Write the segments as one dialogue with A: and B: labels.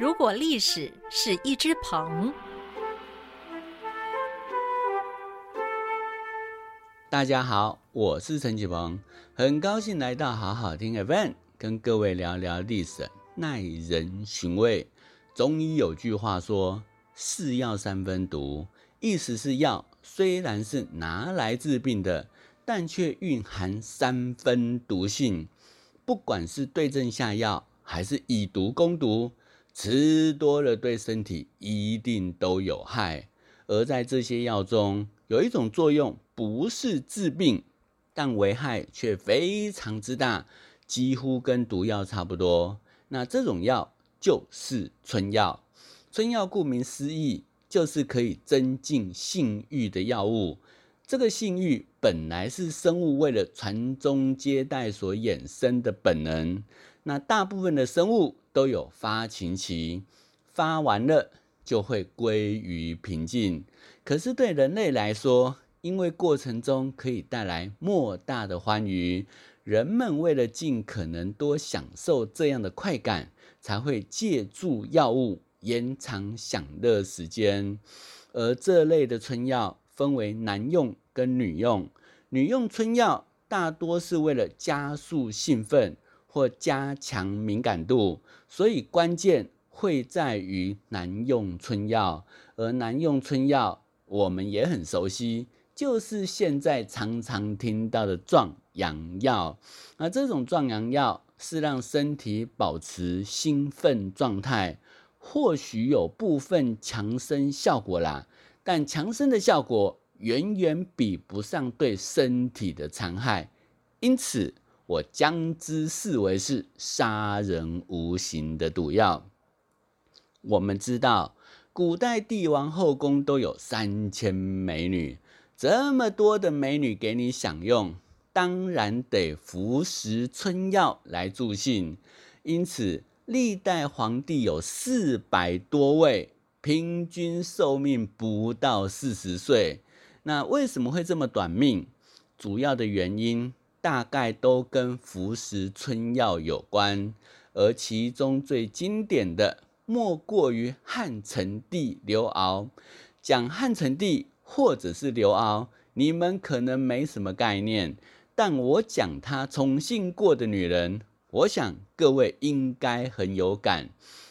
A: 如果历史是一只鹏，
B: 大家好，我是陈启鹏，很高兴来到好好听 FM，跟各位聊聊历史，耐人寻味。中医有句话说：“是药三分毒”，意思是药虽然是拿来治病的，但却蕴含三分毒性。不管是对症下药，还是以毒攻毒。吃多了对身体一定都有害，而在这些药中，有一种作用不是治病，但危害却非常之大，几乎跟毒药差不多。那这种药就是春药。春药顾名思义，就是可以增进性欲的药物。这个性欲本来是生物为了传宗接代所衍生的本能。那大部分的生物都有发情期，发完了就会归于平静。可是对人类来说，因为过程中可以带来莫大的欢愉，人们为了尽可能多享受这样的快感，才会借助药物延长享乐时间。而这类的春药分为男用跟女用，女用春药大多是为了加速兴奋。或加强敏感度，所以关键会在于男用春药。而男用春药，我们也很熟悉，就是现在常常听到的壮阳药。那这种壮阳药是让身体保持兴奋状态，或许有部分强身效果啦，但强身的效果远远比不上对身体的残害，因此。我将之视为是杀人无形的毒药。我们知道，古代帝王后宫都有三千美女，这么多的美女给你享用，当然得服食春药来助兴。因此，历代皇帝有四百多位，平均寿命不到四十岁。那为什么会这么短命？主要的原因。大概都跟服食春药有关，而其中最经典的莫过于汉成帝刘骜。讲汉成帝或者是刘骜，你们可能没什么概念，但我讲他宠幸过的女人，我想各位应该很有感。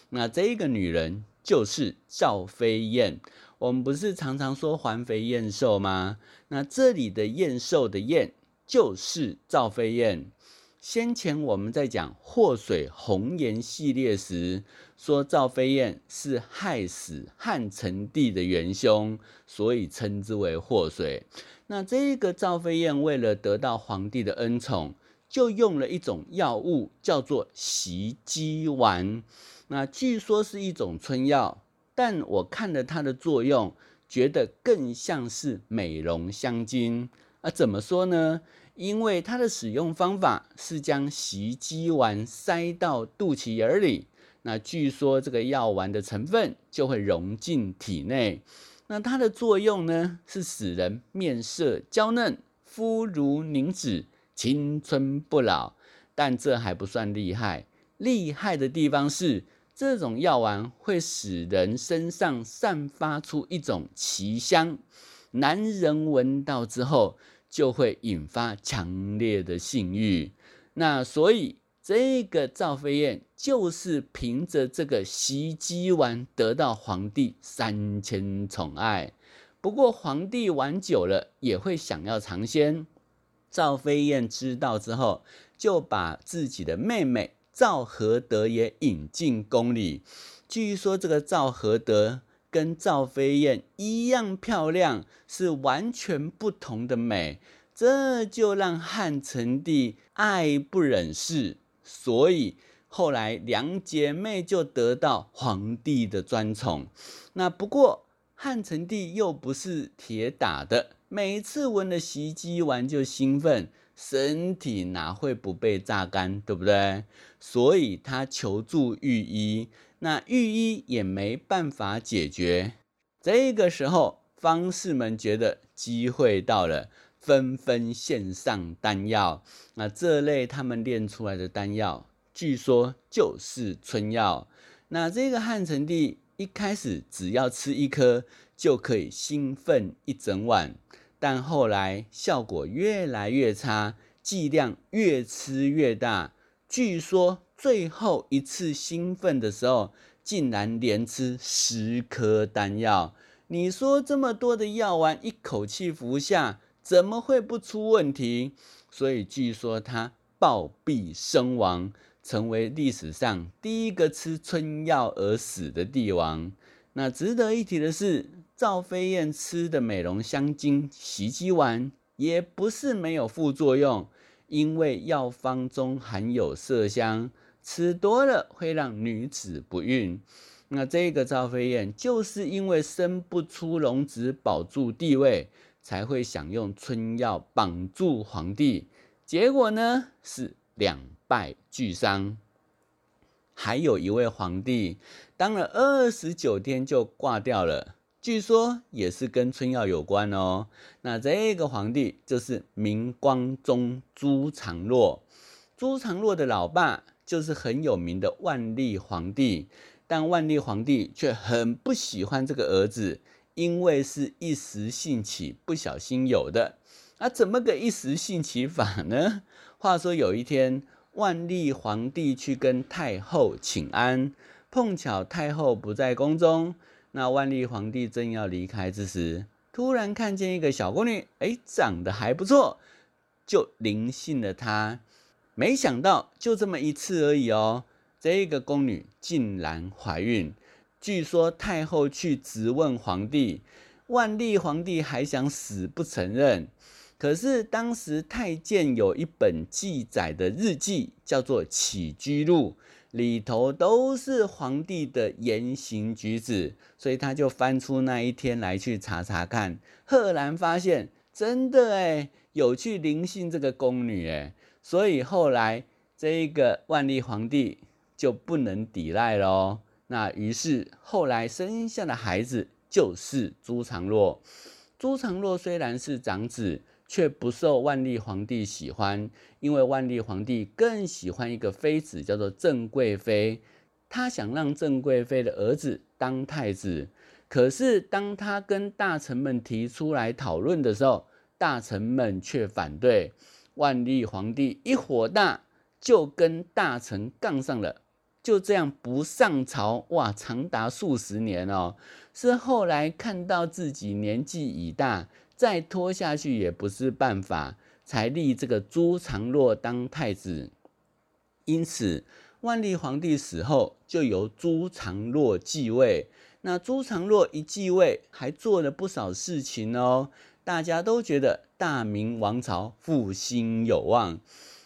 B: 那这个女人就是赵飞燕。我们不是常常说环肥燕瘦吗？那这里的燕瘦的燕。就是赵飞燕。先前我们在讲祸水红颜系列时，说赵飞燕是害死汉成帝的元凶，所以称之为祸水。那这个赵飞燕为了得到皇帝的恩宠，就用了一种药物，叫做袭鸡丸。那据说是一种春药，但我看了它的作用，觉得更像是美容香精。啊，怎么说呢？因为它的使用方法是将袭击丸塞到肚脐眼里，那据说这个药丸的成分就会融进体内。那它的作用呢，是使人面色娇嫩、肤如凝脂、青春不老。但这还不算厉害，厉害的地方是这种药丸会使人身上散发出一种奇香。男人闻到之后，就会引发强烈的性欲。那所以，这个赵飞燕就是凭着这个袭击丸得到皇帝三千宠爱。不过，皇帝玩久了也会想要尝鲜。赵飞燕知道之后，就把自己的妹妹赵合德也引进宫里。据说，这个赵合德。跟赵飞燕一样漂亮，是完全不同的美，这就让汉成帝爱不忍释，所以后来两姐妹就得到皇帝的专宠。那不过汉成帝又不是铁打的，每次闻了袭击完就兴奋，身体哪会不被榨干，对不对？所以他求助御医。那御医也没办法解决，这个时候方士们觉得机会到了，纷纷献上丹药。那这类他们炼出来的丹药，据说就是春药。那这个汉成帝一开始只要吃一颗就可以兴奋一整晚，但后来效果越来越差，剂量越吃越大。据说最后一次兴奋的时候，竟然连吃十颗丹药。你说这么多的药丸一口气服下，怎么会不出问题？所以据说他暴毙身亡，成为历史上第一个吃春药而死的帝王。那值得一提的是，赵飞燕吃的美容香精袭击丸也不是没有副作用。因为药方中含有麝香，吃多了会让女子不孕。那这个赵飞燕就是因为生不出龙子，保住地位，才会想用春药绑住皇帝。结果呢是两败俱伤。还有一位皇帝当了二十九天就挂掉了。据说也是跟春药有关哦。那这个皇帝就是明光宗朱常洛。朱常洛的老爸就是很有名的万历皇帝，但万历皇帝却很不喜欢这个儿子，因为是一时兴起不小心有的。啊，怎么个一时兴起法呢？话说有一天，万历皇帝去跟太后请安，碰巧太后不在宫中。那万历皇帝正要离开之时，突然看见一个小宫女，哎，长得还不错，就临幸了她。没想到就这么一次而已哦，这个宫女竟然怀孕。据说太后去质问皇帝，万历皇帝还想死不承认。可是当时太监有一本记载的日记，叫做《起居录》。里头都是皇帝的言行举止，所以他就翻出那一天来去查查看，赫然发现真的哎，有去临幸这个宫女哎，所以后来这一个万历皇帝就不能抵赖喽。那于是后来生下的孩子就是朱常洛。朱常洛虽然是长子。却不受万历皇帝喜欢，因为万历皇帝更喜欢一个妃子，叫做郑贵妃。他想让郑贵妃的儿子当太子，可是当他跟大臣们提出来讨论的时候，大臣们却反对。万历皇帝一火大，就跟大臣杠上了。就这样不上朝，哇，长达数十年哦。是后来看到自己年纪已大。再拖下去也不是办法，才立这个朱常洛当太子。因此，万历皇帝死后，就由朱常洛继位。那朱常洛一继位，还做了不少事情哦。大家都觉得大明王朝复兴有望。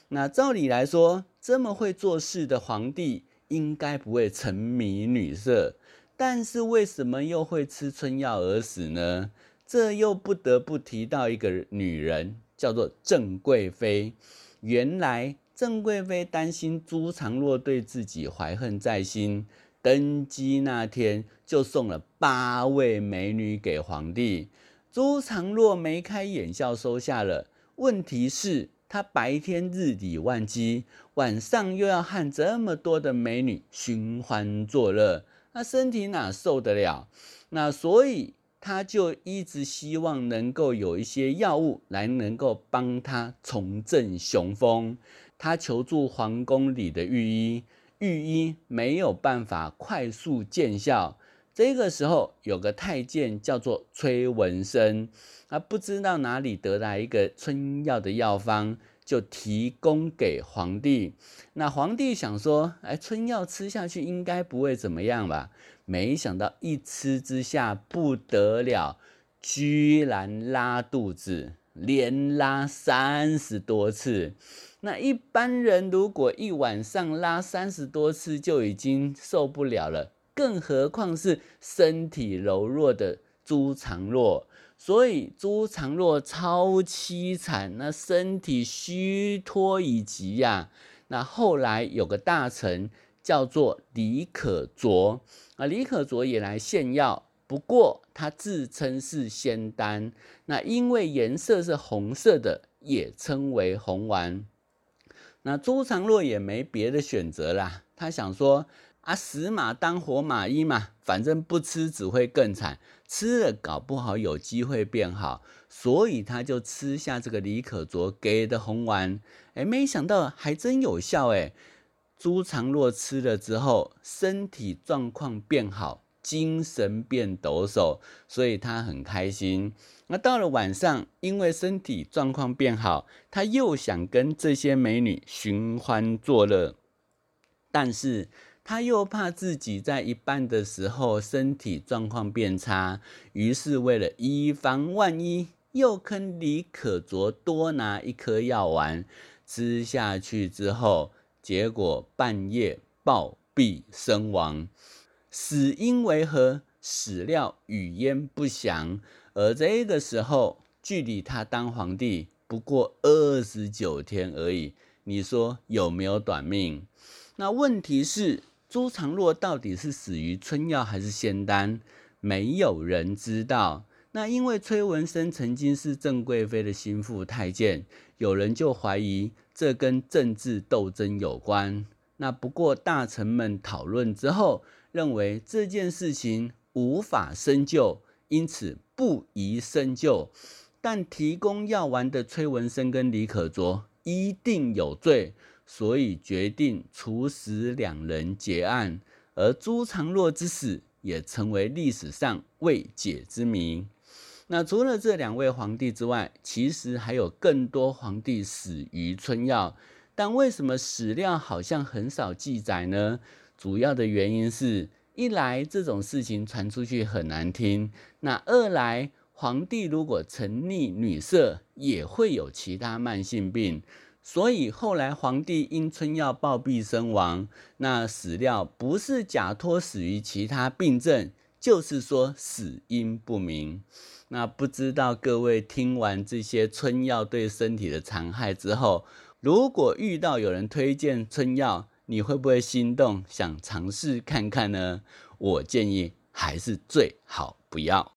B: 那照理来说，这么会做事的皇帝，应该不会沉迷女色。但是为什么又会吃春药而死呢？这又不得不提到一个女人，叫做郑贵妃。原来郑贵妃担心朱常洛对自己怀恨在心，登基那天就送了八位美女给皇帝。朱常洛眉开眼笑收下了。问题是，他白天日理万机，晚上又要和这么多的美女寻欢作乐，那身体哪受得了？那所以。他就一直希望能够有一些药物来能够帮他重振雄风。他求助皇宫里的御医，御医没有办法快速见效。这个时候，有个太监叫做崔文生，啊不知道哪里得来一个春药的药方。就提供给皇帝，那皇帝想说，哎，春药吃下去应该不会怎么样吧？没想到一吃之下不得了，居然拉肚子，连拉三十多次。那一般人如果一晚上拉三十多次就已经受不了了，更何况是身体柔弱的朱常洛。所以朱常洛超凄惨，那身体虚脱以及呀。那后来有个大臣叫做李可灼啊，李可灼也来献药，不过他自称是仙丹，那因为颜色是红色的，也称为红丸。那朱常洛也没别的选择啦，他想说啊，死马当活马医嘛，反正不吃只会更惨，吃了搞不好有机会变好，所以他就吃下这个李可灼给的红丸，哎，没想到还真有效，哎，朱常洛吃了之后，身体状况变好，精神变抖擞，所以他很开心。那到了晚上，因为身体状况变好，他又想跟这些美女寻欢作乐，但是。他又怕自己在一半的时候身体状况变差，于是为了以防万一，又坑李可卓多拿一颗药丸吃下去之后，结果半夜暴毙身亡。死因为何？史料语焉不详。而这个时候，距离他当皇帝不过二十九天而已。你说有没有短命？那问题是？朱常洛到底是死于春药还是仙丹？没有人知道。那因为崔文生曾经是郑贵妃的心腹太监，有人就怀疑这跟政治斗争有关。那不过大臣们讨论之后，认为这件事情无法深究，因此不宜深究。但提供药丸的崔文生跟李可灼一定有罪。所以决定处死两人结案，而朱常洛之死也成为历史上未解之谜。那除了这两位皇帝之外，其实还有更多皇帝死于春药，但为什么史料好像很少记载呢？主要的原因是一来这种事情传出去很难听，那二来皇帝如果沉溺女色，也会有其他慢性病。所以后来皇帝因春药暴毙身亡，那史料不是假托死于其他病症，就是说死因不明。那不知道各位听完这些春药对身体的残害之后，如果遇到有人推荐春药，你会不会心动想尝试看看呢？我建议还是最好不要。